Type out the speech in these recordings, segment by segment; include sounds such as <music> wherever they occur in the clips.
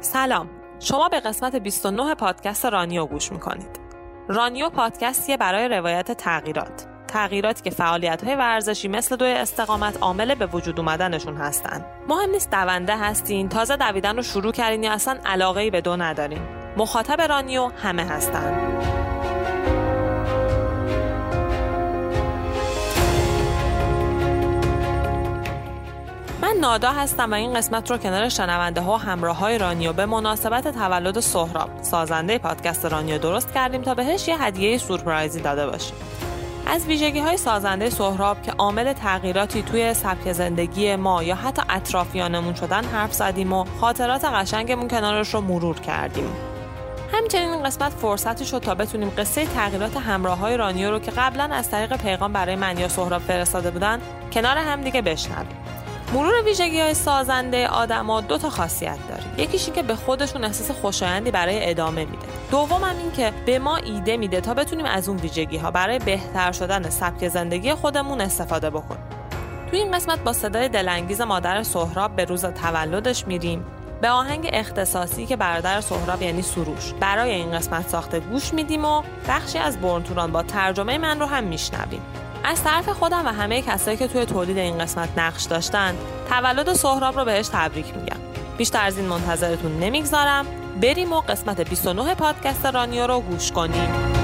سلام. شما به قسمت 29 پادکست رانیو گوش می‌کنید. رانیو پادکستیه برای روایت تغییرات. تغییراتی که فعالیت های ورزشی مثل دوی استقامت عامل به وجود اومدنشون هستن. مهم نیست دونده هستین تازه دویدن رو شروع کردین یا اصلا علاقه ای به دو ندارین. مخاطب رانیو همه هستن. نادا هستم و این قسمت رو کنار شنونده ها و همراه های رانیو به مناسبت تولد سهراب. سازنده پادکست رانیو درست کردیم تا بهش یه هدیه سورپرایزی داده باشیم از ویژگی های سازنده سهراب که عامل تغییراتی توی سبک زندگی ما یا حتی اطرافیانمون شدن حرف زدیم و خاطرات قشنگمون کنارش رو مرور کردیم. همچنین این قسمت فرصتی شد تا بتونیم قصه تغییرات همراه های رانیو رو که قبلا از طریق پیغام برای من یا سهراب فرستاده بودن کنار هم دیگه بشنویم. مرور ویژگی های سازنده آدما دو تا خاصیت داره. یکیش این که به خودشون احساس خوشایندی برای ادامه میده. دوم هم این که به ما ایده میده تا بتونیم از اون ویژگی ها برای بهتر شدن سبک زندگی خودمون استفاده بکنیم. تو این قسمت با صدای دلانگیز مادر سهراب به روز تولدش میریم. به آهنگ اختصاصی که برادر سهراب یعنی سروش برای این قسمت ساخته گوش میدیم و بخشی از برنتوران با ترجمه من رو هم میشنویم. از طرف خودم و همه کسایی که توی تولید این قسمت نقش داشتن تولد سهراب رو بهش تبریک میگم. بیشتر از این منتظرتون نمی‌گذارم. بریم و قسمت 29 پادکست رانیو رو گوش کنیم.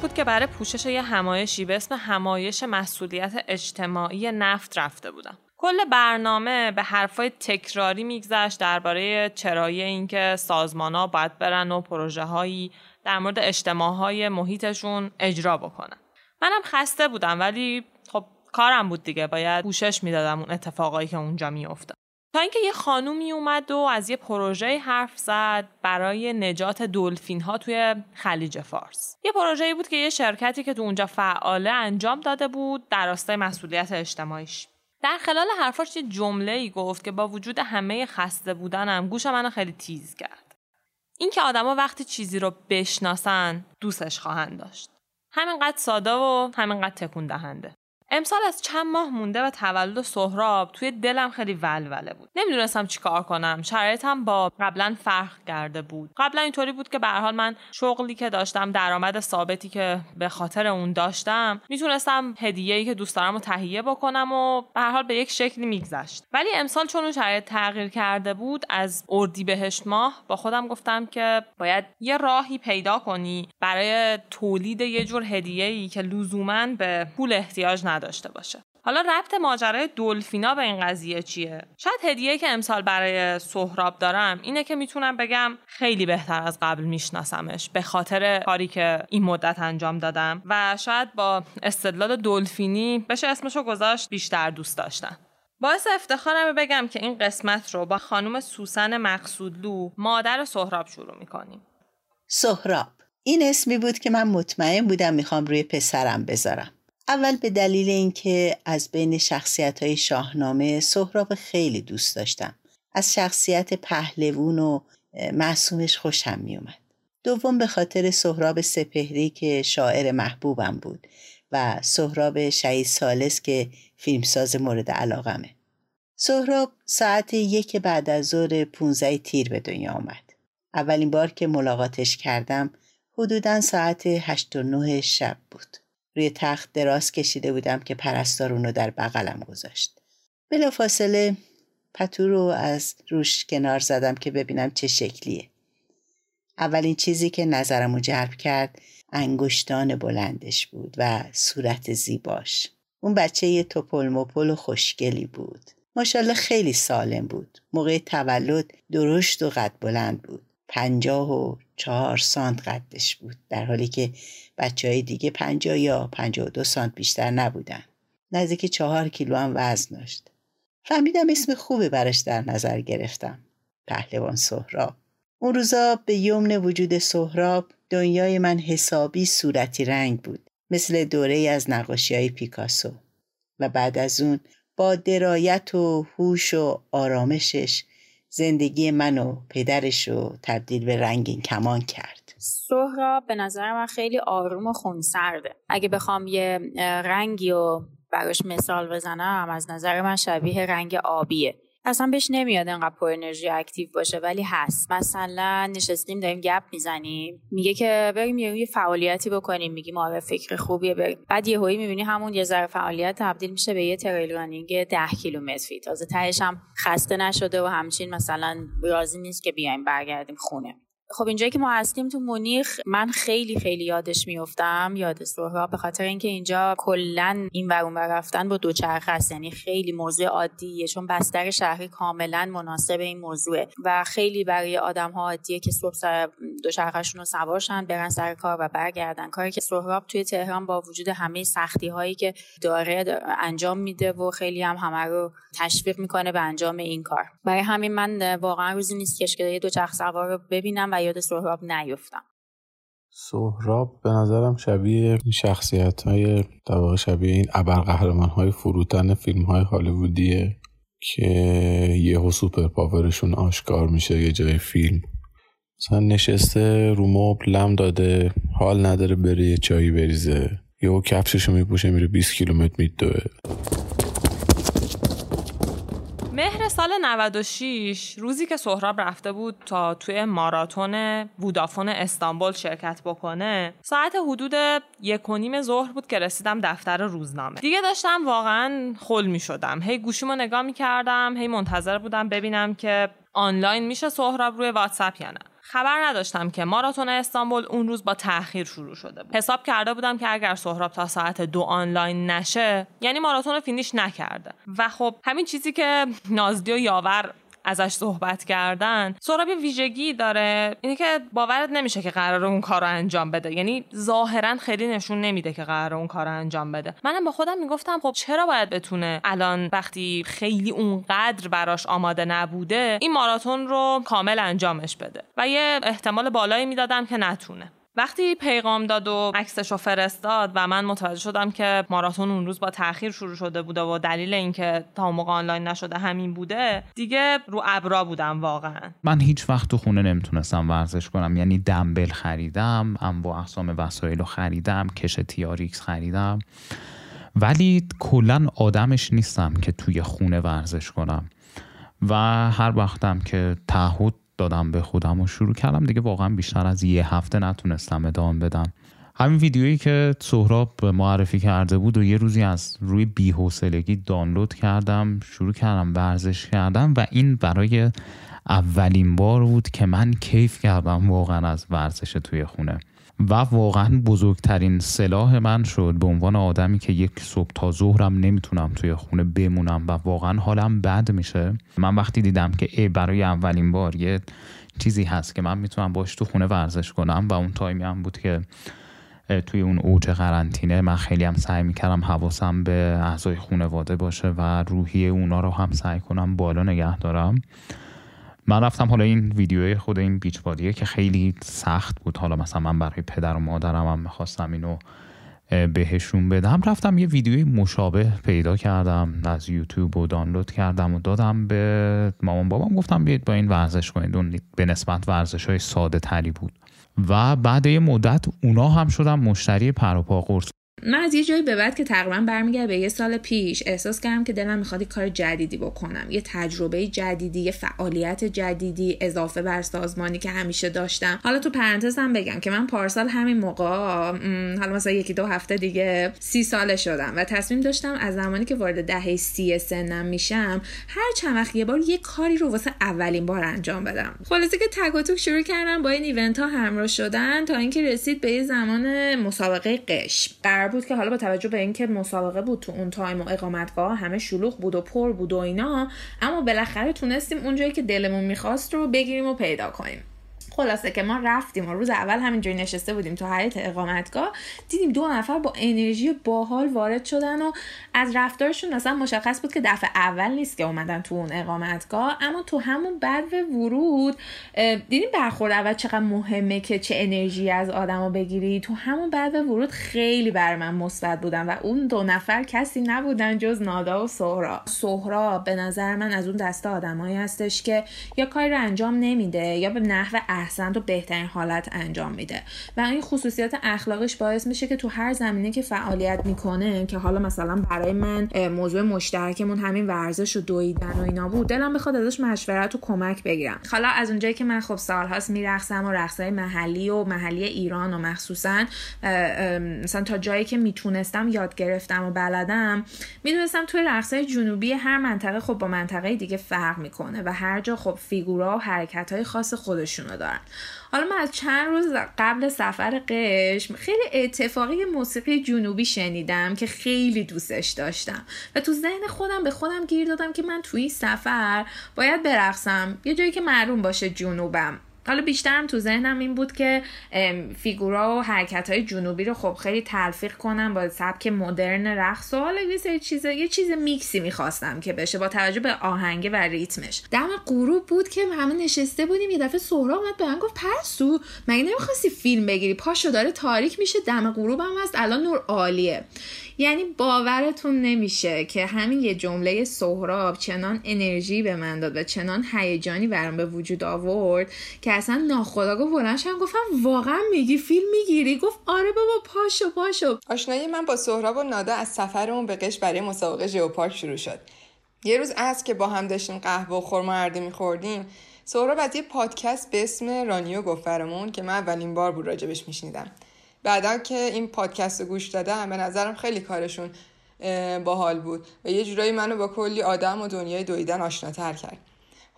بود که برای پوشش یه همایشی به اسم همایش مسئولیت اجتماعی نفت رفته بودم. کل برنامه به حرفای تکراری میگذشت درباره چرایی اینکه سازمان ها باید برن و پروژه هایی در مورد اجتماع های محیطشون اجرا بکنن. منم خسته بودم ولی خب کارم بود دیگه باید پوشش می‌دادم اون اتفاقایی که اونجا میافتاد. تا اینکه یه خانومی اومد و از یه پروژه حرف زد برای نجات دلفین ها توی خلیج فارس. یه پروژه‌ای بود که یه شرکتی که تو اونجا فعاله انجام داده بود در راستای مسئولیت اجتماعیش. در خلال حرفاش یه جمله ای گفت که با وجود همه خسته بودنم گوش منو خیلی تیز کرد. اینکه آدما وقتی چیزی رو بشناسن دوستش خواهند داشت. همینقدر ساده و همینقدر تکون دهنده. امسال از چند ماه مونده و تولد سهراب. توی دلم خیلی ولوله بود. نمی‌دونستم چیکار کنم. شرایطم با قبلا فرق کرده بود. قبلا اینطوری بود که به حال من شغلی که داشتم درآمد ثابتی که به خاطر اون داشتم می‌تونستم هدیه‌ای که دوست دارم رو تهیه بکنم و به حال به یک شکلی میگذشت. ولی امسال چون اون شرایط تغییر کرده بود از اردیبهشت ماه با خودم گفتم که باید یه راهی پیدا کنی برای تولید یه جور هدیه‌ای که لزوما به پول احتیاج نداره. داشته باشه. حالا ربط ماجرای دلفینا به این قضیه چیه؟ شاید هدیه که امسال برای سهراب دارم اینه که می‌تونم بگم خیلی بهتر از قبل میشناسمش به خاطر کاری که این مدت انجام دادم و شاید با استدلال دلفینی بشه اسمشو گذاشت بیشتر دوست داشتن. باعث افتخارم بگم که این قسمت رو با خانم سوسن مقصودلو مادر سهراب شروع می‌کنیم. سهراب این اسمی بود که من مطمئن بودم می‌خوام روی پسرم بذارم. اول به دلیل اینکه از بین شخصیت های شاهنامه سهراب خیلی دوست داشتم. از شخصیت پهلوون و معصومش خوشم میومد دوم به خاطر سهراب سپهری که شاعر محبوبم بود و سهراب شهید سالس که فیلمساز مورد علاقمه. سهراب ساعت یک بعد از ظهر 15 تیر به دنیا آمد. اولین بار که ملاقاتش کردم حدودا ساعت هشت و نه شب بود. روی تخت دراز کشیده بودم که پرستار اونو در بغلم گذاشت. بلا فاصله پتو رو از روش کنار زدم که ببینم چه شکلیه. اولین چیزی که نظرمو جلب کرد انگشتان بلندش بود و صورت زیباش. اون بچه یه توپل مپل و خوشگلی بود. ماشاءالله خیلی سالم بود. موقع تولد درشت و قد بلند بود. پنجاه و چهار سانت قدش بود در حالی که بچه های دیگه پنجاه یا پنجاه و دو سانت بیشتر نبودن. نزدیک چهار کیلو هم وزن داشت. فهمیدم اسم خوبی براش در نظر گرفتم. پهلوان سهراب. اون روزا به یمن وجود سهراب دنیای من حسابی صورتی رنگ بود مثل دوره از نقاشی های پیکاسو. و بعد از اون با درایت و هوش و آرامشش زندگی من و پدرش رو تبدیل به رنگین کمان کرد. سهراب به نظر من خیلی آروم و خونسرده. اگه بخوام یه رنگی رو براش مثال بزنم از نظر من شبیه رنگ آبیه. اصلا بهش نمیاد انقدر پر انرژی active باشه ولی هست. مثلا نشستیم داریم گپ می‌زنیم. میگه که بریم یه فعالیتی بکنیم. میگیم آره فکر خوبیه بریم. بعد یهویی می‌بینی همون یه ذره فعالیت تبدیل میشه به یه trail running ده کیلومتری. تازه تهش هم خسته نشده و همچین مثلا راضی نیست که بیایم برگردیم خونه. خب اینجایی که ما هستیم تو مونیخ من خیلی خیلی یادش میفتم یاد سهراب به خاطر اینکه اینجا کلا این ور اون رفتن با دوچرخه است یعنی خیلی موضوع عادیه چون بستر شهری کاملا مناسب این موضوعه و خیلی برای آدم ها عادیه که صبح سر دوچرخهشون رو سوارشن برن سر کار و برگردن. کاری که سهراب توی تهران با وجود همه سختی هایی که داره انجام میده و خیلی هم همه رو تشویق می‌کنه به انجام این کار. برای همین من واقعا روزی نیست که دوچرخه سوار رو ببینم و یاد سهراب نیفتم. سهراب به نظرم شبیه شخصیت های در شبیه این ابرقهرمان های فروتن فیلم های هالیوودیه که یهو سوپر پاورشون آشکار میشه یه جای فیلم. مثلا نشسته رو مبل لم داده حال نداره بره یه چایی بریزه. یهو کفششو میپوشه میره 20 کیلومتر میدوه. سال 96 روزی که سهراب رفته بود تا توی ماراتون وودافون استانبول شرکت بکنه ساعت حدود یک و نیم ظهر بود که رسیدم دفتر روزنامه. دیگه داشتم واقعا خل می شدم هی گوشیمو نگاه می کردم هی منتظر بودم ببینم که آنلاین میشه سهراب روی واتساپ یا نه. خبر نداشتم که ماراتون استانبول اون روز با تاخیر شروع شده بود. حساب کرده بودم که اگر سهراب تا ساعت دو آنلاین نشه یعنی ماراتون فینیش نکرده. و خب همین چیزی که نازدی و یاور ازش صحبت کردن سهراب ویژگی داره. اینه که باورت نمیشه که قرار اون کار رو انجام بده. یعنی ظاهرا خیلی نشون نمیده که قرار اون کار رو انجام بده. منم با خودم می‌گفتم خب چرا باید بتونه الان وقتی خیلی اونقدر براش آماده نبوده این ماراتون رو کامل انجامش بده. و یه احتمال بالایی می‌دادم که نتونه. وقتی پیغام داد و عکسش رو فرستاد و من متوجه شدم که ماراتون اون روز با تاخیر شروع شده بوده و دلیل اینکه تا موقع آنلاین نشده همین بوده دیگه رو ابرا بودم واقعا. من هیچ وقت تو خونه نمی‌تونستم ورزش کنم یعنی دمبل خریدم انواع اقسام وسایل رو خریدم کش تیاریکس خریدم. ولی کلا آدمش نیستم که توی خونه ورزش کنم. و هر وقتم که تعهد دادم به خودم و شروع کردم. دیگه واقعا بیشتر از یه هفته نتونستم ادامه بدم. همین ویدیویی که سهراب معرفی کرده بود و یه روزی از روی بیحوصلگی دانلود کردم شروع کردم ورزش کردم و این برای اولین بار بود که من کیف کردم واقعا از ورزش توی خونه. و واقعا بزرگترین سلاح من شد به عنوان آدمی که یک صبح تا ظهرم نمی‌تونم توی خونه بمونم و واقعا حالم بد میشه. من وقتی دیدم که ای برای اولین بار یه چیزی هست که من می‌تونم باش تو خونه ورزش کنم و اون تایمی هم بود که توی اون اوج قرنطینه من خیلی هم سعی می‌کردم حواسم به اعضای خانواده باشه و روحی اونا رو هم سعی کنم بالا نگه دارم. من رفتم حالا این ویدیوی خود این بیچ بادیه که خیلی سخت بود. حالا مثلا من برای پدر و مادرم هم می‌خواستم اینو بهشون بدم. رفتم یه ویدیوی مشابه پیدا کردم از یوتیوب و دانلود کردم و دادم به مامان بابام. گفتم بیاید با این ورزش کنید. اون به نسبت ورزش های ساده تری بود. و بعد یه مدت اونا هم شدم مشتری پروپا قرص. من از یه جایی به بعد که تقریبا برمیگرده به یه سال پیش احساس کردم که دلم می‌خواد کار جدیدی بکنم. یه تجربه جدیدی یه فعالیت جدیدی اضافه بر سازمانی که همیشه داشتم. حالا تو پرانتزم بگم که من پارسال همین موقع حالا مثلا یکی دو هفته دیگه سی ساله شدم و تصمیم داشتم از زمانی که وارد دهه سی سنم میشم هر چند وقت یه بار یه کاری رو واسه اولین بار انجام بدم. خلاصه که تک شروع کردم با این event ها همراه شدن تا اینکه رسید به یه زمان مسابقه قشم بود که حالا با توجه به اینکه مسابقه بود تو اون تایم و اقامتگاه همه شلوغ بود و پر بود و اینا اما بالاخره تونستیم اونجایی که دلمون می‌خواست رو بگیریم و پیدا کنیم. خلاصه که ما رفتیم و روز اول همینجوری نشسته بودیم تو حیات اقامتگاه دیدیم دو نفر با انرژی باحال وارد شدن و از رفتارشون اصلا مشخص بود که دفعه اول نیست که اومدن تو اون اقامتگاه اما تو همون بعد ورود دیدیم برخورد اول چقدر مهمه که چه انرژی از آدما بگیری. تو همون بعد ورود خیلی بر من مثبت بودن و اون دو نفر کسی نبودن جز نادا و سهرا. سهرا به نظر من از اون دسته آدمایی هستش که یا کاری رو انجام نمیده یا به نحو احسن و بهترین حالت انجام میده. و این خصوصیات اخلاقش باعث میشه که تو هر زمینه که فعالیت می‌کنه که حالا مثلا برای من موضوع مشترکمون همین ورزش و دویدن و اینا بود دلم بخواد ازش مشورت و کمک بگیرم. حالا از اونجایی که من خب سالهاست میرقصم و رقصای محلی و محلی ایران و مخصوصا مثلا تا جایی که می‌تونستم یاد گرفتم و بلدم می‌دونستم توی رقصای جنوبی هر منطقه خب با منطقه دیگه فرق می‌کنه و هر جا خب فیگورا و حرکت های خاص خودشونو دارن. حالا من از چند روز قبل سفر قشم خیلی اتفاقی موسیقی جنوبی شنیدم که خیلی دوستش داشتم و تو ذهن خودم به خودم گیر دادم که من توی سفر باید برقصم. یه جایی که معلوم باشه جنوبم. حالا بیشترم تو ذهنم این بود که فیگورا و حرکت های جنوبی رو خب خیلی تلفیق کنم با سبک مدرن رقص و حالا یه سری چیز یه چیز میکسی می‌خواستم که بشه با توجه به آهنگ و ریتمش. دم غروب بود که همه نشسته بودیم یه دفعه سهرا اومد به من گفت پرسو مگه نمی‌خواستی فیلم بگیری؟ پاشو داره تاریک میشه دم غروب هم هست الان نور عالیه. یعنی باورتون نمیشه که همین یه جمله سهراب چنان انرژی به من داد و چنان هیجانی برام به وجود آورد که اصلا ناخداگاه بلند شدم. گفتم واقعا میگی؟ فیلم می‌گیری؟ گفت آره بابا پاشو پاشو. آشنایی من با سهراب و نادا از سفرمون به قش برای مسابقه ژئوپارک شروع شد. یه روز از که با هم داشتیم قهوه و خرما ارده میخوردیم سهراب از یه پادکست به اسم رانیو گفت که من اولین بار بود راجع بهش میشنیدم. بعدا که این پادکست رو گوش دادم به نظرم خیلی کارشون باحال بود. و یه جورایی منو با کلی آدم و دنیای دویدن آشناتر کرد.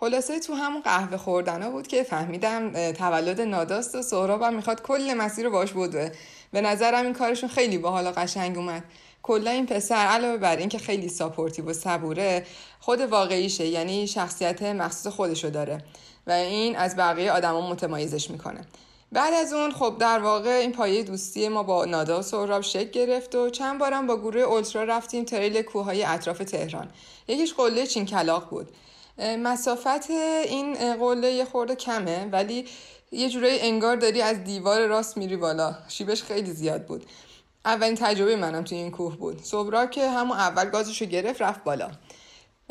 خلاصه تو همون قهوه خوردن ها بود که فهمیدم تولد ناداست و سهرابم می‌خواد کل مسیر رو باش بدوه به نظرم این کارشون خیلی باحال و قشنگ اومد. کلا این پسر علاوه بر اینکه خیلی supportive و صبوره خود واقعیشه یعنی شخصیت مخصوص خودشو داره. و این از بقیه آدما متمایزش می‌کنه. بعد از اون خب در واقع این پایه دوستی ما با نادا و سهراب شکل گرفت و چند بارم با گروه اولترا رفتیم تریل کوههای اطراف تهران. یکیش قله چین کلاق بود مسافت این قله یه خورده کمه ولی یه جورایی انگار داری از دیوار راست میری بالا. شیبش خیلی زیاد بود. اولین تجربه منم توی این کوه بود. صبرا که همون اول گازشو گرفت رفت بالا.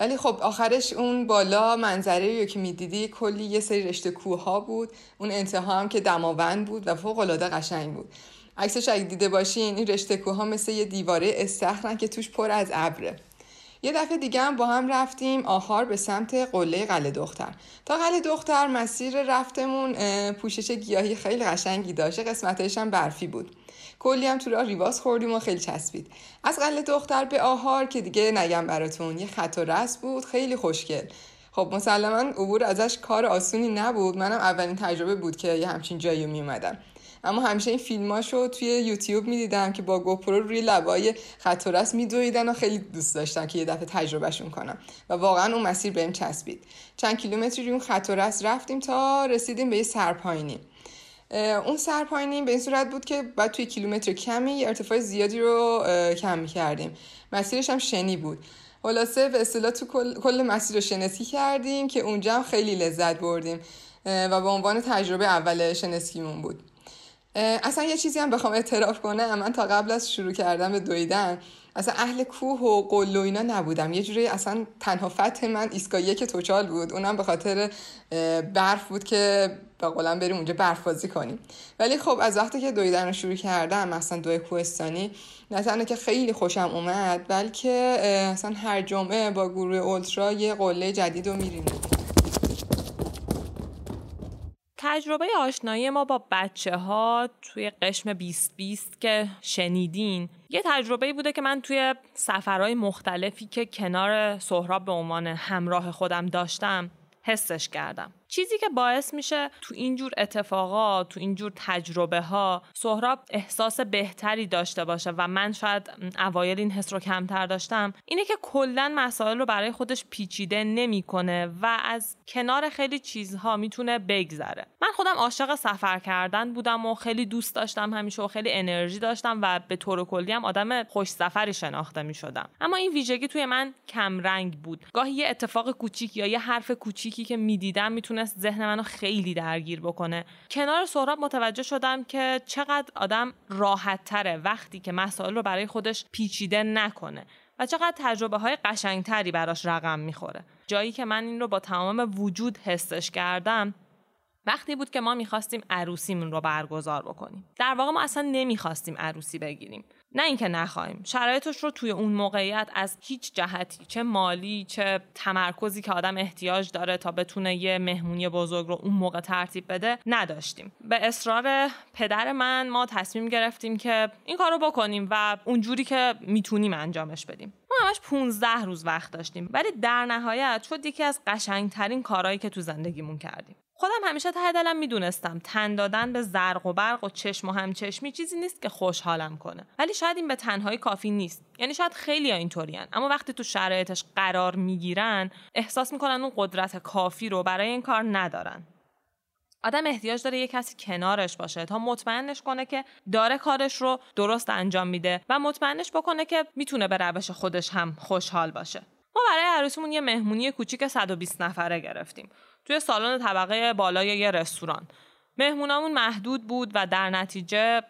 ولی خب آخرش اون بالا منظره رو که می‌دیدی کلی یه سری رشته کوه ها بود. اون انتها هم که دماوند بود و فوق العاده قشنگ بود. عکسش اگه دیده باشین این رشته کوه ها مثل یه دیواره استخرن که توش پر از ابره. یه دفعه دیگه هم با هم رفتیم آخر به سمت قله قله دختر. تا قله دختر مسیر رفتمون پوشش گیاهی خیلی قشنگی داشت. قسمتش هم برفی بود. کلی هم تو راه ریواز خوردیم و خیلی چسبید. از قله دختر به آهار که دیگه نگم براتون. یه خط و رس بود خیلی خوشگل. خب مسلما عبور ازش کار آسونی نبود. منم اولین تجربه بود که یه همچین جایی می اومدم اما همیشه این فیلماشو توی یوتیوب می‌دیدم که با گوپرو روی لبای خط و رس میدویدن و خیلی دوست داشتم که یه دفعه تجربهشون کنم. و واقعا اون مسیر بهم چسبید. چند کیلومتری روی اون خط و رس رفتیم تا رسیدیم به یه اون سرپاینی به این صورت بود که بعد توی کیلومتر کمی ارتفاع زیادی رو کم کردیم مسیرش هم شنی بود. خلاصه به اصطلاح تو کل, مسیر رو شناسی کردیم که اونجا هم خیلی لذت بردیم و به عنوان تجربه اول شناسیمون بود. اصلا یه چیزی هم بخوام اعتراف کنم. من تا قبل از شروع کردن به دویدن اصلا اهل کوه و قل و اینا نبودم. یه جوری اصلا تنها فتح من ایستگاه یک توچال بود. اونم به خاطر برف بود که به قولم بریم اونجا برف بازی کنیم. ولی خب از وقتی که دویدن رو شروع کردم مثلا دوی کوهستانی نه تنها که خیلی خوشم اومد بلکه اصلا هر جمعه با گروه اولترا یه قله جدید رو میریم تجربه آشنایی ما با بچه ها توی قشم 2020 که شنیدین یه تجربه بوده که من توی سفرهای مختلفی که کنار سهراب به عنوان همراه خودم داشتم حسش کردم. چیزی که باعث میشه تو اینجور اتفاقات تو اینجور تجربه ها سهراب احساس بهتری داشته باشه و من شاید اوایل این حس رو کمتر داشتم اینه که کلا مسائل رو برای خودش پیچیده نمی‌کنه و از کنار خیلی چیزها می‌تونه بگذره. من خودم عاشق سفر کردن بودم و خیلی دوست داشتم همیشه و خیلی انرژی داشتم و به طور کلی هم آدم خوش سفری شناخته می‌شدم. اما این ویژگی توی من کمرنگ بود. گاهی یه اتفاق کوچیک یا یه حرف کوچیکی که می‌دیدم می‌تونست ذهن منو خیلی درگیر بکنه. کنار سهراب متوجه شدم که چقدر آدم راحت تره وقتی که مسائل رو برای خودش پیچیده نکنه و چقدر تجربه های قشنگتری براش رقم می‌خوره. جایی که من این رو با تمام وجود حسش کردم وقتی بود که ما می‌خواستیم عروسیمون رو برگزار بکنیم. در واقع ما اصلا نمی‌خواستیم عروسی بگیریم. نه اینکه نخواهیم. شرایطش رو توی اون موقعیت از هیچ جهتی چه مالی چه تمرکزی که آدم احتیاج داره تا بتونه یه مهمونی بزرگ رو اون موقع ترتیب بده نداشتیم. به اصرار پدر من ما تصمیم گرفتیم که این کار رو بکنیم و اونجوری که می‌تونیم انجامش بدیم. ما همش 15 روز وقت داشتیم ولی در نهایت شد یکی از قشنگترین کارهایی که تو زندگیمون کردیم. خودم همیشه ته دلم می‌دونستم. تن دادن به زرق و برق و چشم و همچشمی چیزی نیست که خوشحالم کنه. ولی شاید این به تنهایی کافی نیست. یعنی شاید خیلی ها اینطورین اما وقتی تو شرایطش قرار می‌گیرن احساس می‌کنن اون قدرت کافی رو برای این کار ندارن. آدم احتیاج داره یه کسی کنارش باشه تا مطمئنش کنه که داره کارش رو درست انجام میده و مطمئنش بکنه که می‌تونه به روش خودش هم خوشحال باشه. ما برای عروسیمون یه مهمونی کوچیک 120 نفره گرفتیم. توی سالن طبقه بالای یه رستوران. مهمونامون محدود بود و در نتیجه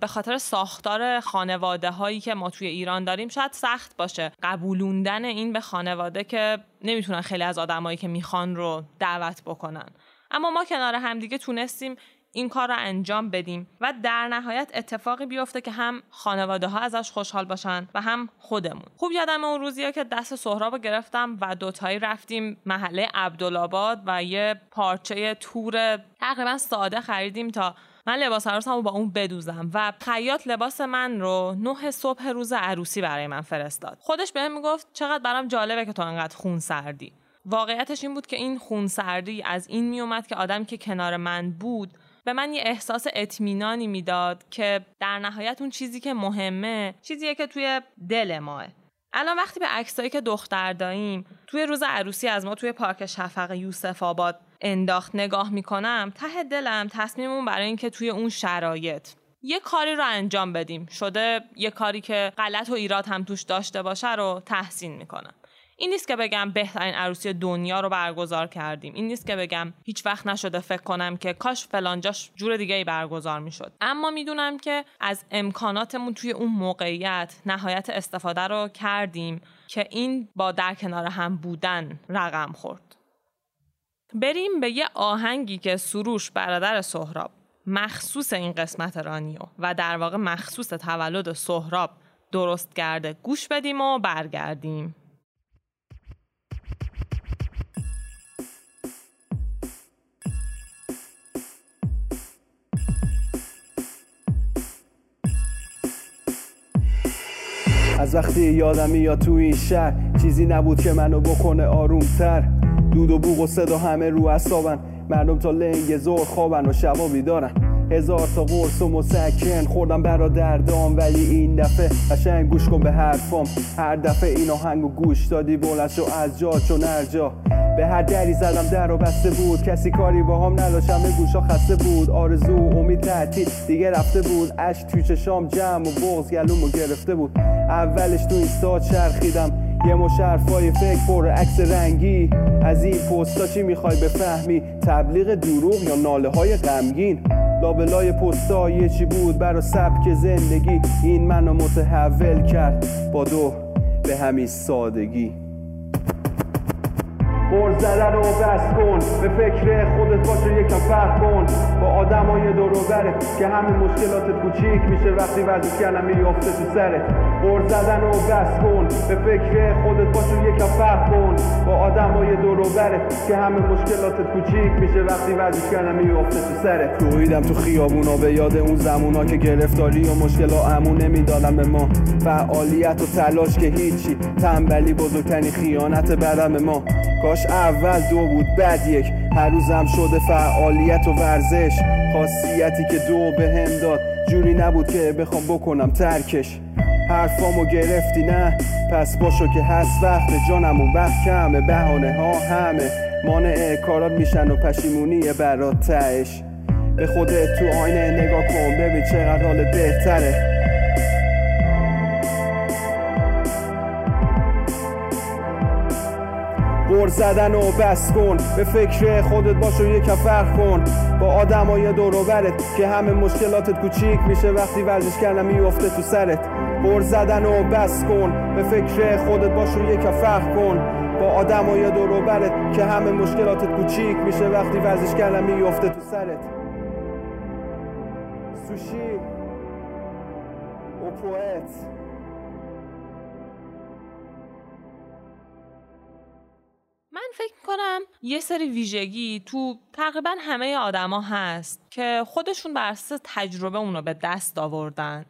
به خاطر ساختار خانواده هایی که ما توی ایران داریم شاید سخت باشه قبولوندن این به خانواده که نمی‌تونن خیلی از آدمایی که می‌خوان رو دعوت بکنن. اما ما کنار همدیگه تونستیم این کار رو انجام بدیم و در نهایت اتفاقی بیفته که هم خانواده ها ازش خوشحال باشن و هم خودمون. خوب یادم اون روزیه که دست سهراب رو گرفتم و دوتایی رفتیم محله عبدالآباد و یه پارچه تور تقریبا ساده خریدیم تا من لباس عروسم رو با اون بدوزم و خیاط لباس من رو نه صبح روز عروسی برای من فرستاد. خودش بهم می‌گفت چقدر برام جالبه که تو انقدر خون سردی. واقعیتش این بود که این خون سردی از این میومد که آدم که کنار من بود به من یه احساس اطمینانی می‌داد که در نهایت اون چیزی که مهمه چیزیه که توی دل ماه. الان وقتی به عکسایی که دختر داییم توی روز عروسی از ما توی پارک شفق یوسف آباد انداخت نگاه می‌کنم ته دلم تصمیممون برای اینکه توی اون شرایط یه کاری رو انجام بدیم. شده یه کاری که غلط و ایراد هم توش داشته باشه رو تحسین می‌کنم این نیست که بگم بهترین عروسی دنیا رو برگزار کردیم. این نیست که بگم هیچ وقت نشده فکر کنم که کاش فلانجاش جور دیگه ای برگزار می‌شد. اما می‌دونم که از امکاناتمون توی اون موقعیت نهایت استفاده رو کردیم که این با در کنار هم بودن رقم خورد. بریم به یه آهنگی که سروش برادر سهراب مخصوص این قسمت رانیو و در واقع مخصوص تولد سهراب درست کرده گوش بدیم و برگردیم. از وقتی یادم میاد تو این شهر چیزی نبود که منو بکنه آرومتر. دود و بوق و صدا همه رو اصابن مردم تا لنگ زور خوابن و شبا بیدارن. هزار تا قرص و مسکن خوردم برادردام ولی این دفعه قشنگ گوش کن به حرفام. هر دفعه این آهنگ و گوش دادی بلند شو از جا چون ارجا به هر دری زدم در و بسته بود. کسی کاری با هم نداشت همه گوشا خسته بود. آرزو امید تعطیل دیگه رفته بود. اش توی شام جمع و بغز گلومو گرفته بود. اولش تو این ساعت چرخیدم. یه مشرفای فکر پر عکس رنگی. از این پستا چی می‌خوای بفهمی؟ تبلیغ دروغ یا ناله های غمگین؟ لابلای پستا یه چی بود برا سبک زندگی؟ این منو متحول کرد با دو به همین سادگی. بر زدن رو بس کن به فکر خودت باش و یکم فرق کن. با آدمای دور که همین مشکلات کوچیک میشه وقتی ورزش کردن میافته تو سرت. بر زدن رو بس کن به فکر خودت باش و یکم فرق کن. با آدمای دور که همه مشکلاتت کوچیک میشه. وقتی ورزش کردن میفته تو سرت دویدم تو خیابونا به یاد اون زمونا که گرفتاری و مشکلا امون نمی‌دادم به ما. فعالیت و تلاش که هیچی. تنبلی بزرگترین خیانت بدم ما. کاش اول دو بود بعد یک. هر روزم شده فعالیت و ورزش. خاصیتی که دو به هم داد. جوری نبود که بخوام بکنم ترکش. حرفامو گرفتی نه؟ پس باشو که هست وقت. جانم و وقت کمه بهانه ها همه. مانع کارات میشن و پشیمونی برات تهش. به خودت تو آینه نگاه کن ببین چقدر حال بهتره. بر زدن و بس کن به فکر خودت باش و یکم فرق کن. با آدمای دور برت که همه مشکلاتت کوچیک میشه وقتی ورزش کردن میفته تو سرت. بر زدن و بس کن. به فکر خودت باش و یکم فرق کن. با آدمای دور برت که همه مشکلاتت کوچیک میشه وقتی ورزش کردن میفته تو سرت. سوشی. اوپوئت من فکر کنم یه سری ویژگی تو تقریبا همه آدما هست که خودشون بر اساس تجربه اونو به دست آوردن.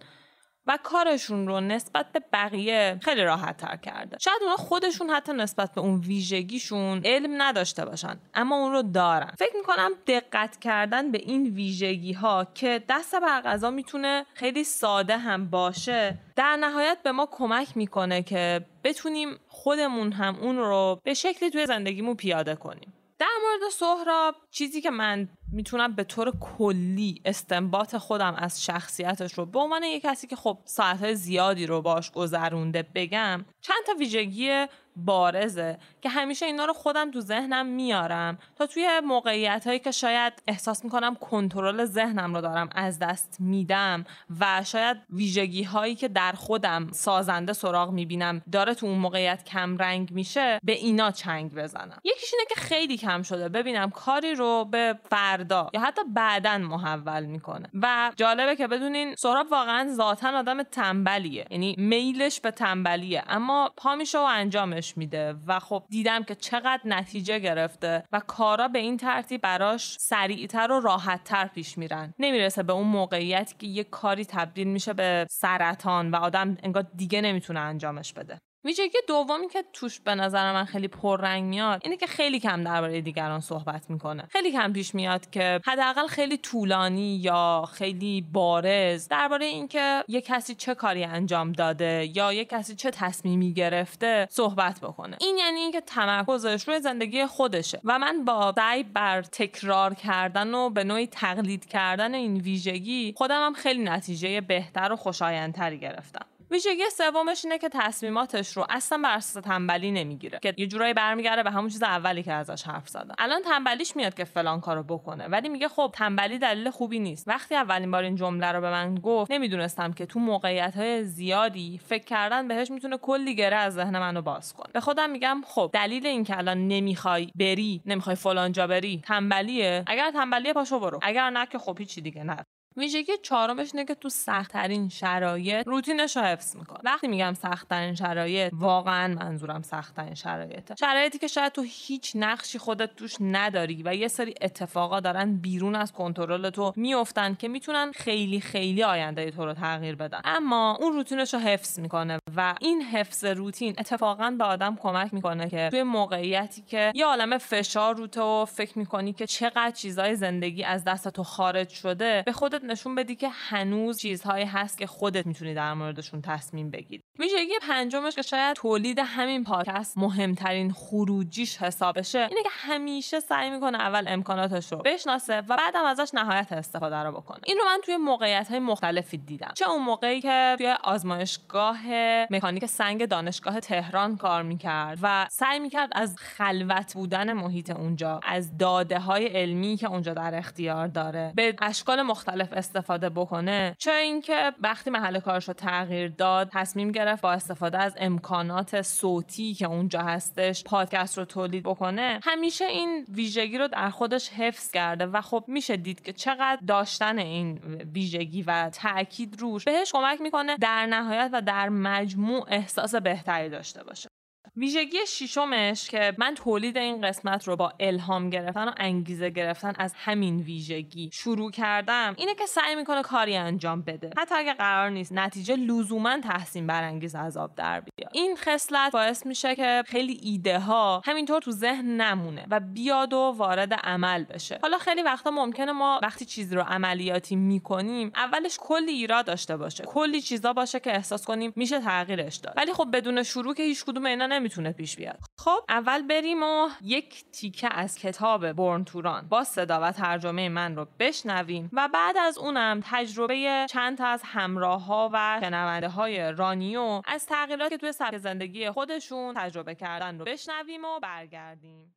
و کارشون رو نسبت به بقیه خیلی راحت تر کرده. شاید اونا خودشون حتی نسبت به اون ویژگیشون علم نداشته باشن اما اون رو دارن. فکر می‌کنم دقت کردن به این ویژگی ها که دست بر غذا می‌تونه خیلی ساده هم باشه در نهایت به ما کمک می‌کنه که بتونیم خودمون هم اون رو به شکلی توی زندگیمون پیاده کنیم. در مورد سهراب چیزی که من می‌تونم به طور کلی استنباط خودم از شخصیتش رو به عنوان یک کسی که خب ساعتهای زیادی رو باش گذرونده بگم چند تا ویژگی بارزه که همیشه اینا رو خودم تو ذهنم میارم تا توی موقعیت هایی که شاید احساس می‌کنم کنترل ذهنم رو دارم از دست میدم و شاید ویژگی هایی که در خودم سازنده سراغ می‌بینم داره تو اون موقعیت کم رنگ میشه به اینا چنگ بزنم. یکیش اینه که خیلی کم شده. ببینم کاری رو به فردا یا حتی بعدا محول می‌کنه. و جالبه که بدونین سهراب واقعا ذاتا آدم تنبلیه. یعنی میلش به تنبلیه. اما پا میشه و انجامش میده و خب دیدم که چقدر نتیجه گرفته و کارا به این ترتیب براش سریعتر و راحتتر پیش میرن. نمی‌رسه به اون موقعیتی که یه کاری تبدیل میشه به سرطان و آدم انگار دیگه نمی‌تونه انجامش بده. ویژگی دومی که توش به نظر من خیلی پررنگ میاد اینه که خیلی کم درباره دیگران صحبت می‌کنه. خیلی کم پیش میاد که حداقل خیلی طولانی یا خیلی بارز درباره اینکه یه کسی چه کاری انجام داده یا یه کسی چه تصمیمی گرفته صحبت بکنه. این یعنی اینکه تمرکزش روی زندگی خودشه و من با سعی بر تکرار کردن و به نوعی تقلید کردن این ویژگی خودم هم خیلی نتیجه بهتر و خوشایندتری گرفتم. ویژگی سومش اینه که تصمیماتش رو اصلا بر اساس تنبلی نمی‌گیره. که یه جورایی برمیگرده به همون چیز اولی که ازش حرف زدم. الان تنبلیش میاد که فلان کارو بکنه. ولی میگه خب تنبلی دلیل خوبی نیست. وقتی اولین بار این جمله رو به من گفت نمی‌دونستم که تو موقعیت های زیادی فکر کردن بهش می‌تونه کلی گره از ذهن منو باز کنه. به خودم میگم خب دلیل این که الان نمی‌خوای بری نمی‌خوای فلان جا بری تنبلیه. اگر تنبلیه پاشو برو. اگر نه که خب هیچی دیگه نه. ویژگی چهارمش اینه که تو سختترین شرایط روتینش رو حفظ می‌کنه. وقتی میگم سختترین شرایط واقعا منظورم سختترین شرایطه. شرایطی که شاید تو هیچ نقشی خودت توش نداری و یه سری اتفاقا دارن بیرون از کنترل تو میافتن که می‌تونن خیلی خیلی آینده تو رو تغییر بدن. اما اون روتینش رو حفظ می‌کنه و این حفظ روتین اتفاقا به آدم کمک می‌کنه که توی موقعیتی که یه عالم فشار رو تو فکر می‌کنی که چقدر چیزای زندگی از دست تو خارج شده به خودت نشون بدی که هنوز چیزهایی هست که خودت می‌تونی در موردشون تصمیم بگیری. ویژگی پنجمش که شاید تولید همین پادکست مهمترین خروجیش حساب بشه اینه که همیشه سعی می‌کنه اول امکاناتش رو بشناسه و بعدم ازش نهایت استفاده رو بکنه. این رو من توی موقعیت های مختلفی دیدم. چه اون موقعی که توی آزمایشگاه مکانیک سنگ دانشگاه تهران کار می‌کرد و سعی می‌کرد از خلوت بودن محیط اونجا از داده های علمی که اونجا در اختیار داره به اشکال مختلف استفاده بکنه. چه اینکه وقتی محل کارش رو تغییر داد تصمیم گرفت با استفاده از امکانات صوتی که اونجا هستش پادکست رو تولید بکنه. همیشه این ویژگی رو در خودش حفظ کرده و خب میشه دید که چقدر داشتن این ویژگی و تاکید روش بهش کمک می‌کنه در نهایت و در مجموع احساس بهتری داشته باشه. ویژگی شیشمش که من تولید این قسمت رو با الهام گرفتن و انگیزه گرفتن از همین ویژگی شروع کردم اینه که سعی می‌کنه کاری انجام بده. حتی اگه قرار نیست نتیجه لزوما تحسین برانگیز عذاب در بیاد. این خصلت باعث میشه که خیلی ایده ها همینطور تو ذهن نمونه و بیاد و وارد عمل بشه. حالا خیلی وقتا ممکنه ما وقتی چیزی رو عملیاتی می‌کنیم اولش کلی ایراد داشته باشه. کلی چیزا باشه که احساس کنیم میشه تغییرش داد. ولی خب بدون شروع که هیچ کدوم اینا نمی‌تونه پیش بیاد. خب اول بریم و یک تیکه از کتاب برن توران با صدا و ترجمه من رو بشنویم و بعد از اونم تجربه چند تا از همراه ها و شنونده های رانیو از تغییراتی که توی سبک زندگی خودشون تجربه کردن رو بشنویم و برگردیم.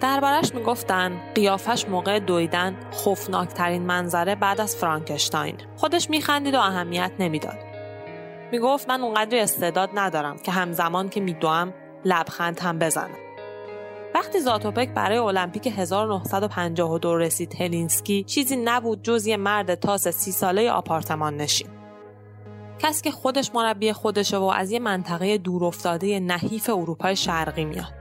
دربارش می‌گفتن قیافش موقع دویدن خوفناکترین منظره بعد از فرانکشتاین. خودش میخندید و اهمیت نمی‌داد. می‌گفت من اونقدری استعداد ندارم که همزمان که میدوم لبخند هم بزنم. وقتی زاتوپک برای المپیک 1952 رسید هلسینکی چیزی نبود جز یه مرد تاس سی ساله آپارتمان نشین. کسی که خودش مربی خودشه و از یه منطقه دورافتاده نحیف اروپای شرقی میاد.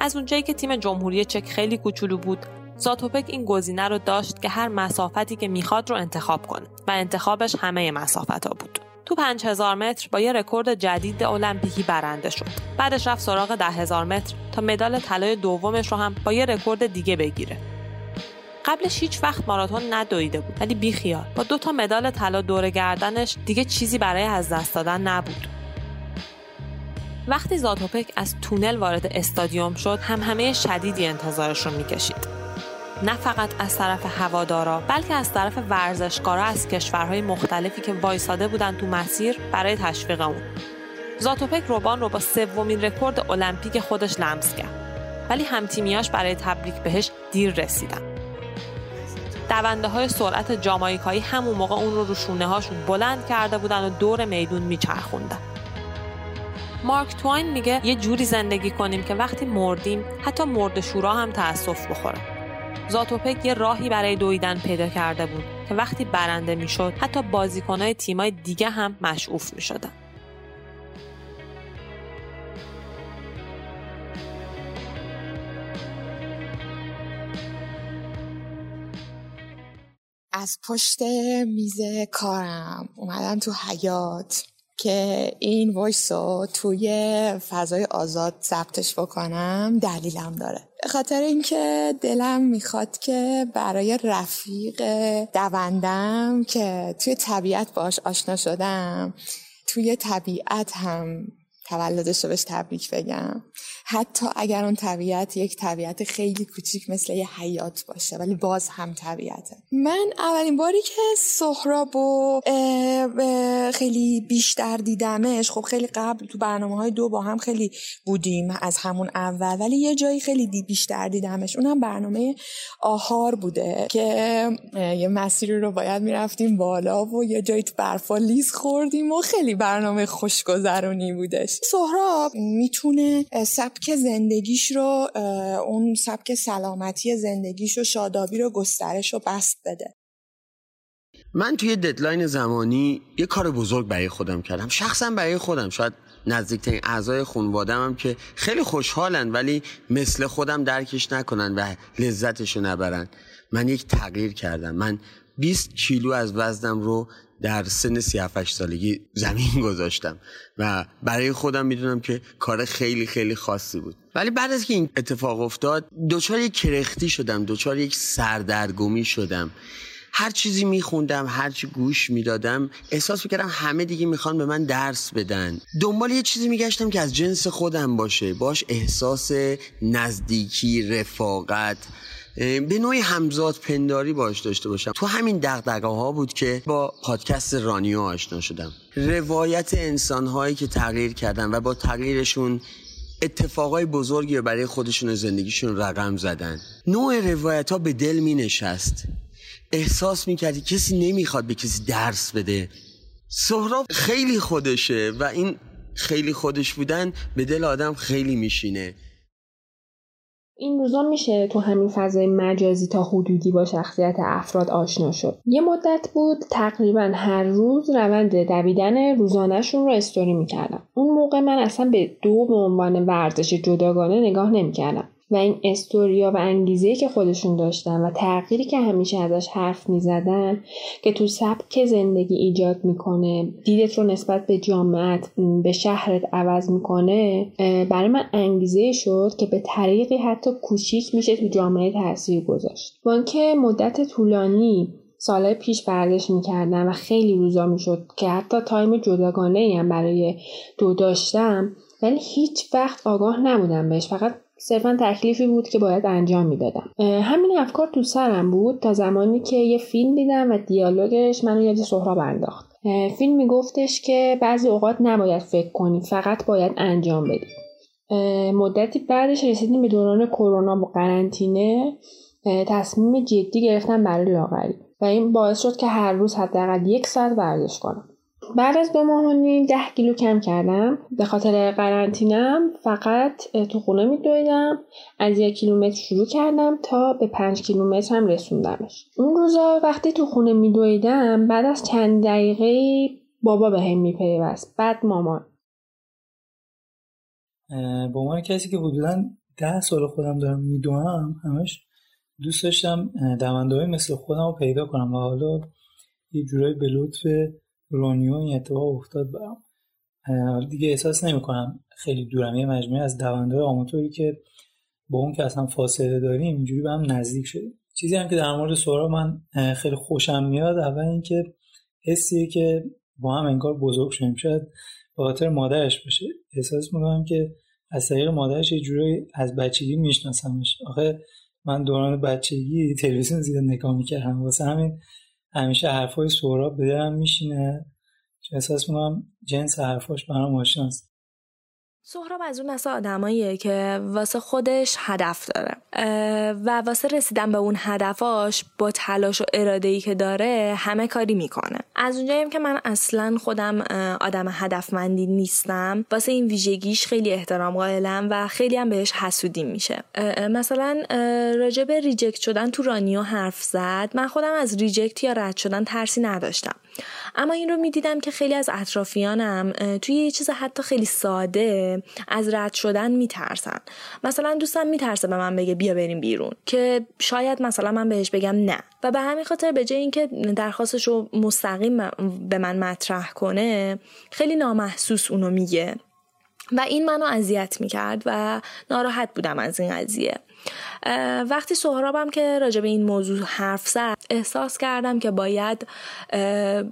از اونجایی که تیم جمهوری چک خیلی کوچولو بود زاتوپک این گزینه رو داشت که هر مسافتی که می‌خواد رو انتخاب کنه و انتخابش همه مسافت ها بود. تو 5000 متر با یه رکورد جدید المپیکی برنده شد. بعدش رفت سراغ 10000 متر تا مدال طلای دومش رو هم با یه رکورد دیگه بگیره. قبلش هیچ وقت ماراتون ندویده بود ولی بیخیال. با دو تا مدال طلا دور گردنش دیگه چیزی برای از دست دادن نبود. وقتی زاتوپک از تونل وارد استادیوم شد هم همه شدیدی انتظارش رو می‌کشید. نه فقط از طرف هوادارا بلکه از طرف ورزشکارا از کشورهای مختلفی که وایساده بودن تو مسیر برای تشویق اون. زاتوپک روبان رو با سومین رکورد المپیک خودش لمس کرد. ولی همتیمیاش برای تبریک بهش دیر رسیدن. دونده های سرعت جامایکایی همون موقع اون رو رو شونه هاشون بلند کرده بودن و دور میدون میچرخوندن. مارک توین میگه یه جوری زندگی کنیم که وقتی مردیم حتی مرد شورا هم تأسف بخوره. زاتوپک یه راهی برای دویدن پیدا کرده بود که وقتی برنده می‌شد حتی بازیکنهای تیمای دیگه هم مشعوف می‌شدن. از پشت میز کارم اومدم تو حیاط که این voice رو توی فضای آزاد ثبتش بکنم دلیلم داره. به خاطر اینکه دلم می‌خواد که برای رفیق دونده‌م که توی طبیعت باش آشنا شدم توی طبیعت هم تولدش رو بهش تبریک بگم. حتی اگر اون طبیعت یک طبیعت خیلی کوچیک مثل یه حیاط باشه ولی باز هم طبیعته. من اولین باری که سهراب و خیلی بیشتر دیدمش خب خیلی قبل تو برنامه های دو با هم خیلی بودیم از همون اول ولی یه جایی خیلی دی بیشتر دیدمش. اونم برنامه آهار بوده که یه مسیری رو باید می‌رفتیم بالا و یه جایی تو برفا لیز خوردیم و خیلی برنامه خوشگذرونی بودش. سهراب می‌تونه سبک زندگیش رو اون سبک سلامتی زندگیش و شادابی رو گسترش و بست بده. من توی ددلاین زمانی یه کار بزرگ برای خودم کردم. شخصا برای خودم. شاید نزدیکترین اعضای خانوادم هم که خیلی خوشحالن ولی مثل خودم درکش نکنن و لذتشو نبرن. من یک تغییر کردم. من 20 کیلو از وزنم رو در سن 38 سالگی زمین گذاشتم و برای خودم می‌دونم که کار خیلی خیلی خاصی بود. ولی بعد از که این اتفاق افتاد دوچار یک کرختی شدم دوچار یک سردرگمی شدم. هر چیزی میخوندم هر چی گوش می‌دادم احساس می‌کردم همه دیگه می‌خوان به من درس بدن. دنبال یه چیزی میگشتم که از جنس خودم باشه. باش احساس نزدیکی رفاقت. به نوعی همزاد پنداری باش داشته باشم. تو همین دقدقه ها بود که با پادکست رانیو آشنا شدم. روایت انسان هایی که تغییر کردن و با تغییرشون اتفاقای بزرگی برای خودشون و زندگیشون رقم زدن. نوع روایت ها به دل می نشست احساس می کردی کسی نمی‌خواد به کسی درس بده. سهراب خیلی خودشه و این خیلی خودش بودن به دل آدم خیلی میشینه. این روزا میشه تو همین فضای مجازی تا حدودی با شخصیت افراد آشنا شد. یه مدت بود تقریبا هر روز روند دویدن روزانهشون رو استوری می‌کردم. اون موقع من اصلا به دو به عنوان ورزش جداگانه نگاه نمی‌کردم. و این استوریا و انگیزه که خودشون داشتن و تغییری که همیشه ازش حرف می‌زدن که تو سبک زندگی ایجاد می‌کنه دیدت رو نسبت به جامعت به شهرت عوض می‌کنه برای من انگیزه شد که به طریقی حتی کوچیک میشه تو جامعه تاثیر گذاشت. با اینکه مدت طولانی سالهای پیش ورزش می‌کردم و خیلی روزا می‌شد که حتی تایم جداگانه هم برای دو داشتم ولی هیچ وقت آگاه نبودم بهش. فقط صرفا تکلیفی بود که باید انجام می‌دادم. همین افکار تو سرم بود تا زمانی که یه فیلم دیدم و دیالوگش منو یاد سهراب انداخت. فیلم میگفتش که بعضی اوقات نباید فکر کنی فقط باید انجام بدی. مدتی بعدش رسیدیم به دوران کرونا و قرنطینه. تصمیم جدی گرفتم برای لاغری. و این باعث شد که هر روز حداقل یک ساعت ورزش کنم. بعد از دو ماه و نیم ده کیلو کم کردم. به خاطر قرنطینم فقط تو خونه میدویدم. از یک کیلومتر شروع کردم تا به پنج کیلومتر هم رسوندمش. اون روزا وقتی تو خونه میدویدم بعد از چند دقیقه بابا به هم میپیوست. بعد مامان. به عنوان کسی که حدودا ده سال خودم دارم میدوم همش دوست داشتم دونده مثل خودم رو پیدا کنم و حالا یه جورایی به لطف رونیو این اتفاق افتاد برام دیگه احساس نمی‌کنم خیلی دورم. یه مجموعه از دوندهای آماتوری که با اون که اصلا فاصله داریم اینجوری به هم نزدیک شدیم. چیزی هم که در مورد سورا من خیلی خوشم میاد اول اینکه حسیه که با هم انگار بزرگ شدیم. شاید به خاطر مادرش باشه. احساس می‌کنم که از طریق مادرش یه جوری از بچگی میشناسمش. آخه من دوران بچگی تلویزیون زیاد نگاه می‌کردم. واسه همین همیشه حرفای سهراب به دلم میشینه. که احساس می‌کنم جنس حرفاش برام آشناست. سهراب از اون مثل آدماییه که واسه خودش هدف داره. و واسه رسیدن به اون هدفاش با تلاش و اراده ای که داره همه کاری می‌کنه. از اونجاییم که من اصلا خودم آدم هدفمندی نیستم واسه این ویژگیش خیلی احترام قائلم و خیلی هم بهش حسودیم میشه. مثلا راجع به reject شدن تو رانیو حرف زد. من خودم از reject یا رد شدن ترسی نداشتم. اما این رو می‌دیدم که خیلی از اطرافیانم توی یه چیز حتی خیلی ساده از رد شدن میترسن. مثلا دوستم میترسه به من بگه بیا بریم بیرون که شاید مثلا من بهش بگم نه. و به همین خاطر به جای اینکه درخواستش رو مستقیم به من مطرح کنه خیلی نامحسوس اونو میگه. و این منو اذیت می‌کرد و ناراحت بودم از این قضیه. وقتی سهرابم که راجع به این موضوع حرف زد احساس کردم که باید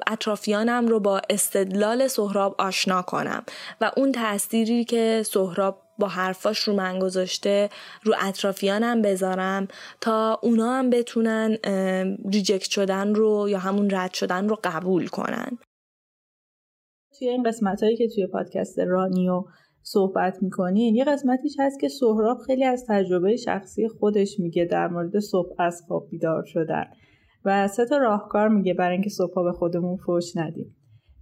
اطرافیانم رو با استدلال سهراب آشنا کنم و اون تأثیری که سهراب با حرفاش رو من گذاشته رو اطرافیانم بذارم تا اونا هم بتونن ریجکت شدن رو یا همون رد شدن رو قبول کنن. توی این قسمت هایی که توی پادکست رانیو صحبت می‌کنین. یه قسمتیش هست که سهراب خیلی از تجربه شخصی خودش میگه در مورد صبح از خواب بیدار شدن و سه تا راهکار میگه برای اینکه صبح به خودمون فوش ندیم.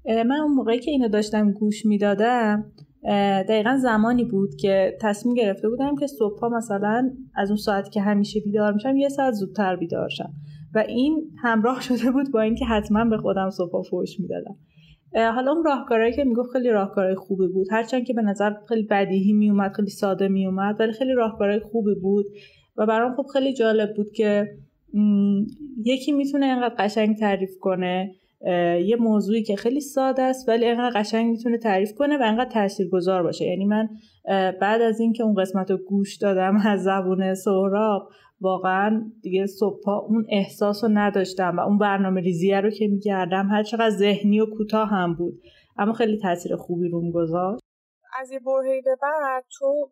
من اون موقعی که اینو داشتم گوش می‌دادم دقیقا زمانی بود که تصمیم گرفته بودم که صبحها مثلا از اون ساعتی که همیشه بیدار میشم یه ساعت زودتر بیدار شم. و این همراه <laughs> شده بود با اینکه حتما به خودم صبحها فوش می‌دادم. حالا اون راهکارهایی که می‌گفت خیلی راهکارهای خوبی بود. هرچند که به نظر خیلی بدیهی میومد خیلی ساده میومد ولی خیلی راهکارهای خوبی بود. و برام خب خیلی جالب بود که یکی می‌تونه اینقدر قشنگ تعریف کنه یه موضوعی که خیلی ساده است ولی اینقدر قشنگ می‌تونه تعریف کنه و اینقدر تاثیرگذار باشه. یعنی من بعد از اینکه اون قسمت رو گوش دادم از زبون سهراب واقعا دیگه صبحها اون احساس رو نداشتم و اون برنامه ریزیه رو که میگردم هر چقدر ذهنی و کوتاه هم بود. اما خیلی تاثیر خوبی روم گذاشت. از یه برهی به بعد تو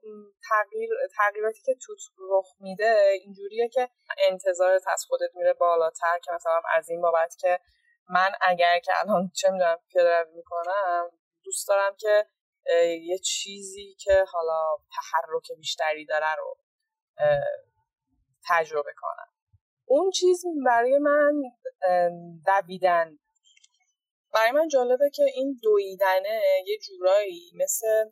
تغییر تغییراتی که توت رخ میده اینجوریه که انتظارت از خودت میره بالاتر که مثلا از این بابت که من اگر که الان چه می‌دونم پیاده می‌کنم دوست دارم که یه چیزی که حالا تحرک بیشتری داره رو تجربه کنم. اون چیز برای من دویدن. برای من جالبه که این دویدنه یه جورایی مثل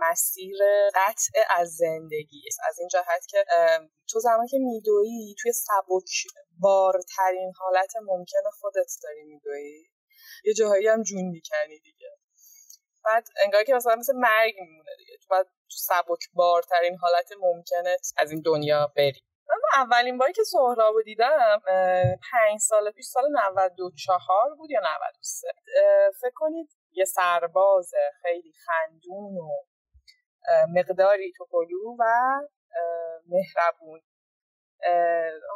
مسیر قطع از زندگی از این جهت که تو زمانی که میدویی توی سبک بارترین حالت ممکن خودت داری میدویی. یه جاهایی هم جون می‌کنی دیگه. بعد انگار که مثلا مثل مرگ میمونه دیگه. تو باید تو سبک بارترین حالت ممکنت از این دنیا بری. من اولین باری که سهراب رو دیدم پنج سال پیش سال 94 بود یا 93 فکر کنید یه سرباز خیلی خندون و مقداری توپلو و مهربون.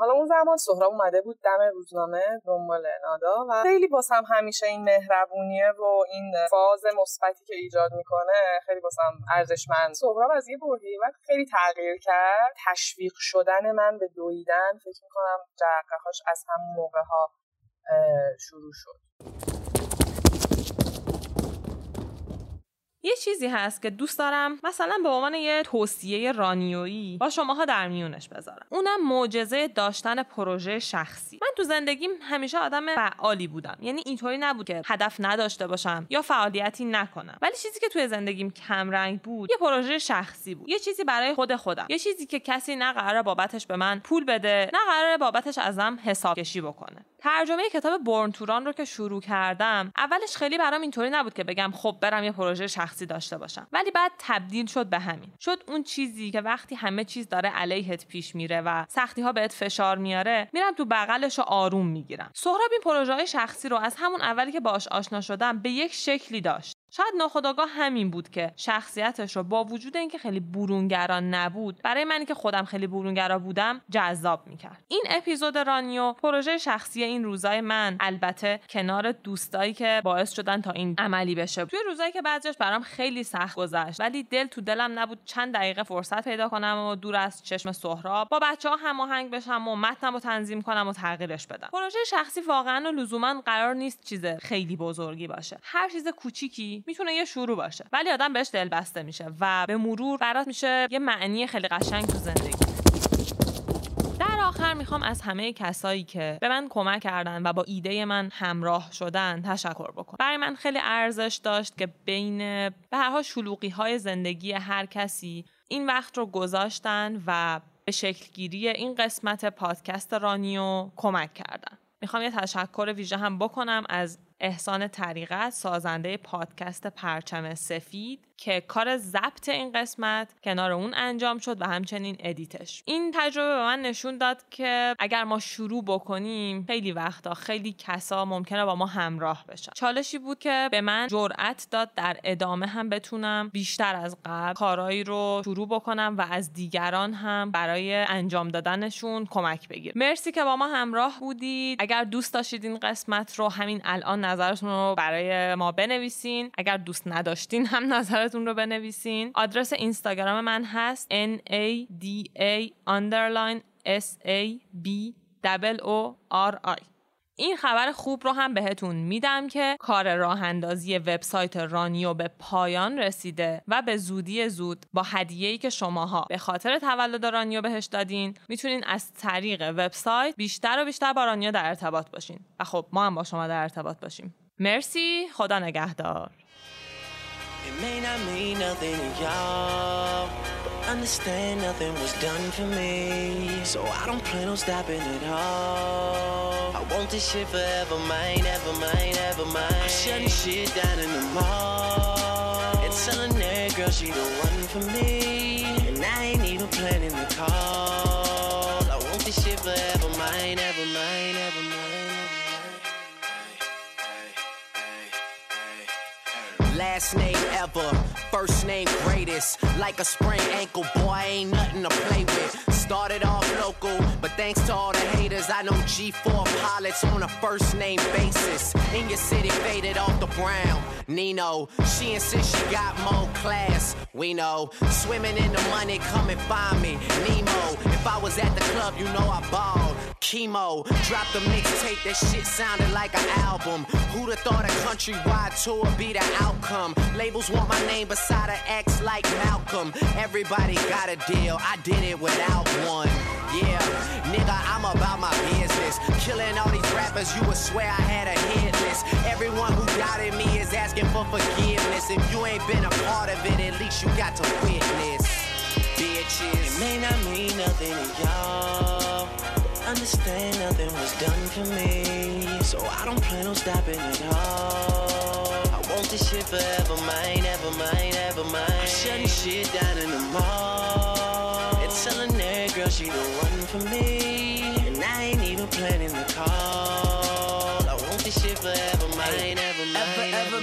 حالا اون زمان سهراب اومده بود دم روزنامه دنبال نادا و خیلی باسم همیشه این مهربونیه و این فاز مثبتی که ایجاد می‌کنه خیلی باسم ارزشمند. سهراب از یه بردی و خیلی تغییر کرد. تشویق شدن من به دویدن فکر می‌کنم جرقهاش از همون موقع ها شروع شد. یه چیزی هست که دوست دارم مثلا به عنوان یه توصیه رانیویی با شماها در میونش بذارم. اونم معجزه داشتن پروژه شخصی. من تو زندگیم همیشه آدم فعالی بودم. یعنی اینطوری نبود که هدف نداشته باشم یا فعالیتی نکنم. ولی چیزی که توی زندگیم کمرنگ بود یه پروژه شخصی بود. یه چیزی برای خود خودم. یه چیزی که کسی نه قراره بابتش به من پول بده نه قراره بابتش ازم حساب کشی بکنه. ترجمه کتاب بورن توران رو که شروع کردم اولش خیلی برام اینطوری نبود که بگم خب برم یه پروژه شخصی داشته باشم. ولی بعد تبدیل شد به همین. شد اون چیزی که وقتی همه چیز داره علیهت پیش میره و سختی ها بهت فشار میاره میرم تو بغلش و آروم می‌گیرم. سهراب این پروژه های شخصی رو از همون اولی که باش آشنا شدم به یک شکلی داشت. شاید ناخداگاه همین بود که شخصیتش رو با وجود اینکه خیلی برونگرا نبود برای منی که خودم خیلی برونگرا بودم جذاب می‌کرد. این اپیزود رانیو پروژه شخصی این روزای من البته کنار دوستایی که باعث شدن تا این عملی بشه. توی روزایی که بعضیش برام خیلی سخت گذشت ولی دل تو دلم نبود چند دقیقه فرصت پیدا کنم و دور از چشم سهراب با بچه ها هماهنگ بشم و متنم رو تنظیم کنم و تغییرش بدم. پروژه شخصی واقعا و لزوما قرار نیست چیز خیلی بزرگی باشه. هر چیز کوچیکی می‌تونه یه شروع باشه. ولی آدم بهش دل بسته میشه و به مرور برات میشه یه معنی خیلی قشنگ تو زندگی. آخر می‌خوام از همه کسایی که به من کمک کردن و با ایده من همراه شدن تشکر بکنم. برای من خیلی ارزش داشت که بین به هر حال شلوغی های زندگی هر کسی این وقت رو گذاشتن و به شکلگیری این قسمت پادکست رانیو کمک کردن. می‌خوام یه تشکر ویژه هم بکنم از احسان طریقت سازنده پادکست پرچم سفید. که کار ضبط این قسمت کنار اون انجام شد و همچنین ادیتش. این تجربه به من نشون داد که اگر ما شروع بکنیم خیلی وقتا خیلی کسا ممکنه با ما همراه بشن. چالشی بود که به من جرأت داد در ادامه هم بتونم بیشتر از قبل کارایی رو شروع بکنم و از دیگران هم برای انجام دادنشون کمک بگیر مرسی که با ما همراه بودید. اگر دوست داشتید این قسمت رو همین الان نظرتون رو برای ما بنویسین. اگر دوست نداشتین هم <laughs> نظرتون رو بنویسین. آدرس اینستاگرام من هست. N a d a underline s a b o r i. این خبر خوب رو هم بهتون میدم که کار راه اندازی وبسایت رانیو به پایان رسیده و به زودی زود با هدیه‌ای که شماها به خاطر تولد رانیو بهش دادین می‌تونین از طریق وبسایت بیشتر و بیشتر با رانیو در ارتباط باشین. و خب ما هم با شما در ارتباط باشیم. مرسی. خدا نگهدار. It may not mean nothing to y'all, but understand nothing was done for me. So I don't plan on stopping at all. I want this shit forever, mine, ever mine, ever mine. I'm shutting shit down in the mall. And telling that girl she the one for me. And I ain't even planning the call. I want this shit forever, mine, ever mine, ever mine. Last name ever, first name greatest. Like a sprained ankle, boy, ain't nothing to play with. Started off local, but thanks to all the haters, I know G4 pilots on a first name basis. In your city, faded off the brown. Nino, she insists she got more class. We know, swimming in the money, come and find me. Nemo, if I was at the club, you know I balled. Chemo. Dropped the mixtape, that shit sounded like an album. Who'd have thought a countrywide tour be the outcome? Labels want my name beside an X like Malcolm. Everybody got a deal, I did it without one. Yeah, nigga, I'm about my business. Killing all these rappers, you would swear I had a hit list. Everyone who doubted me is asking for forgiveness. If you ain't been a part of it, at least you got to witness. Bitches, it may not mean nothing to y'all. Understand nothing was done for me. So I don't plan on stopping at all. I want this shit forever, mine, ever mine, ever mine. I'm Shutting shit down in the mall. It's telling that girl she the one for me. And I ain't even planning the call.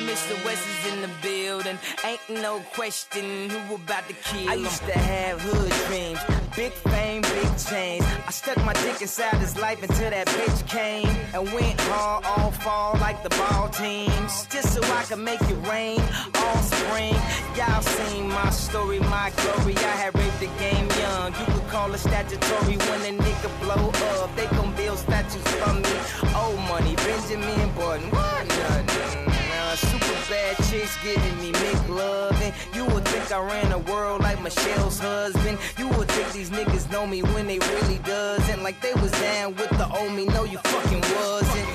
Mr. West is in the building. Ain't no question who about to kill. I used to have hood dreams. Big fame, big chains. I stuck my dick inside his life until that bitch came and went hard all fall like the ball teams. Just so I could make it rain all spring. Y'all seen my story, my glory. I had raped the game young. You could call it statutory when a nigga blow up. They gon' build statues for me. Old money, Benjamin Button. What? Nothing. Super bad chicks giving me McLovin. You would think I ran the world like Michelle's husband. You would think these niggas know me when they really doesn't. Like they was down with the old me. No, you fucking wasn't.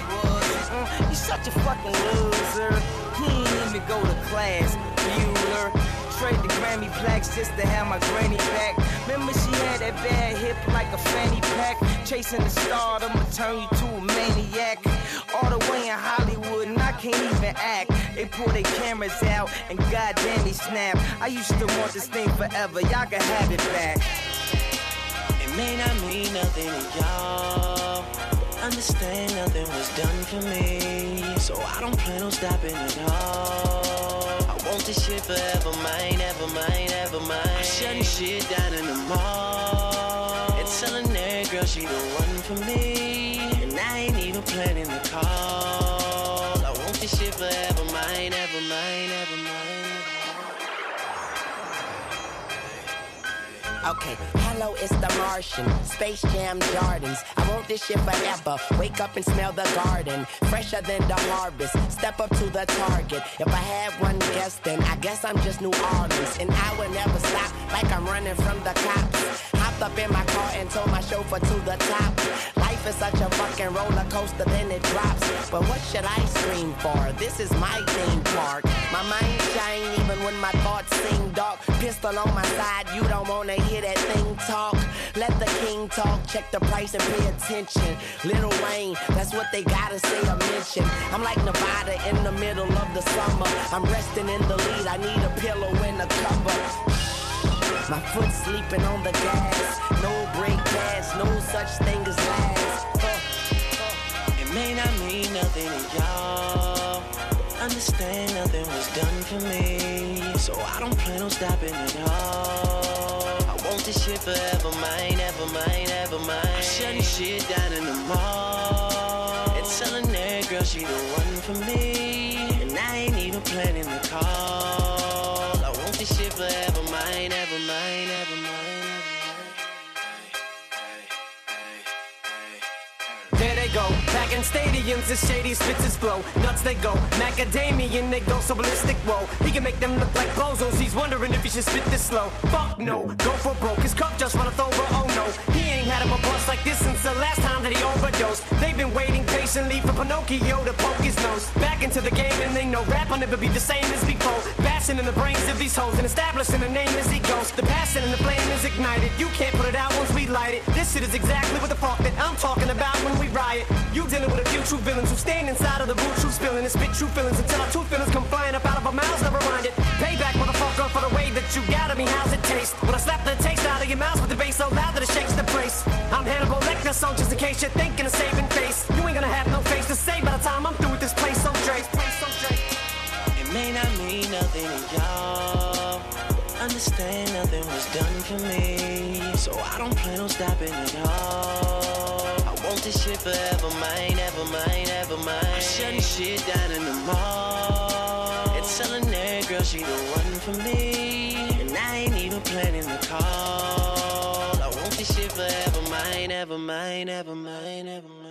Mm, you such a fucking loser. He ain't even go to class. Bueller. Trade the Grammy plaques just to have my granny back. Remember she had that bad hip like a fanny pack. Chasing the stardom will turn you to a maniac. All the way in Hollywood and can't even act. They pull their cameras out and goddamn they snap. I used to want this thing forever. Y'all can have it back. It may not mean nothing to y'all. Understand nothing was done for me. So I don't plan on stopping at all. I want this shit forever, mine, ever mine, ever mine. Shutting shit down in the mall. It's telling that girl she the one for me. And I ain't even planning mine, ever mine, ever mine. Okay, hello, it's the Martian. Space Jam Gardens. I want this shit forever. Wake up and smell the garden. Fresher than the harvest. Step up to the target. If I had one guess, then I guess I'm just New Orleans. And I will never stop like I'm running from the cops. Hopped up in my car and told my chauffeur to the top. Life is such a fucking roller coaster, then it drops. But what should I scream for? This is my theme park. My mind shine even when my thoughts seem dark. Pistol on my side, you don't wanna hear that thing talk. Let the king talk, check the price and pay attention. Little Wayne, that's what they gotta say or mention. I'm like Nevada in the middle of the summer. I'm resting in the lead, I need a pillow and a cover. My foot sleeping on the gas. No brake pads, no such thing as last. It may not mean nothing to y'all. Understand nothing was done for me. So I don't plan on stopping at all. I want this shit forever, mine, ever mine, ever mine. Shutting shit down in the mall. It's telling that girl she the one for me. And I ain't even planning the call. Back and stay stadiums, the shady spits his flow. Nuts they go, macadamian they go so ballistic. Whoa, he can make them look like bozos. He's wondering if he should spit this slow. Fuck no, go for broke. His cup just runneth over. Oh no, he ain't had him a bust like this since the last time that he overdosed. They've been waiting patiently for Pinocchio to poke his nose back into the game, and they know rap will never be the same as before. Bashing in the brains of these hoes and establishing a name as he goes. The passion and the flame is ignited. You can't put it out once we light it. This shit is exactly what the fuck that I'm talking about when we riot. You dealing with a few true villains who stand inside of the root, true spilling and spit true feelings until our true feelings come flying up out of our mouths. Never mind it. Payback, motherfucker, for the way that you got at me. How's it taste? When I slap the taste out of your mouth with the bass so loud that it shakes the place. I'm Hannibal Lecter, so just in case you're thinking of saving face, you ain't gonna have no face to say by the time I'm through with this place. So Drake, place so Drake. It may not mean nothing to y'all. Understand nothing was done for me. So I don't plan on stopping at all. I want this shit forever, mine, ever mine, ever mine. Shutting shit down in the mall. It's telling that girl she the one for me. And I ain't even planning the call. I want this this shit forever mine, ever mine, ever mine, ever mine.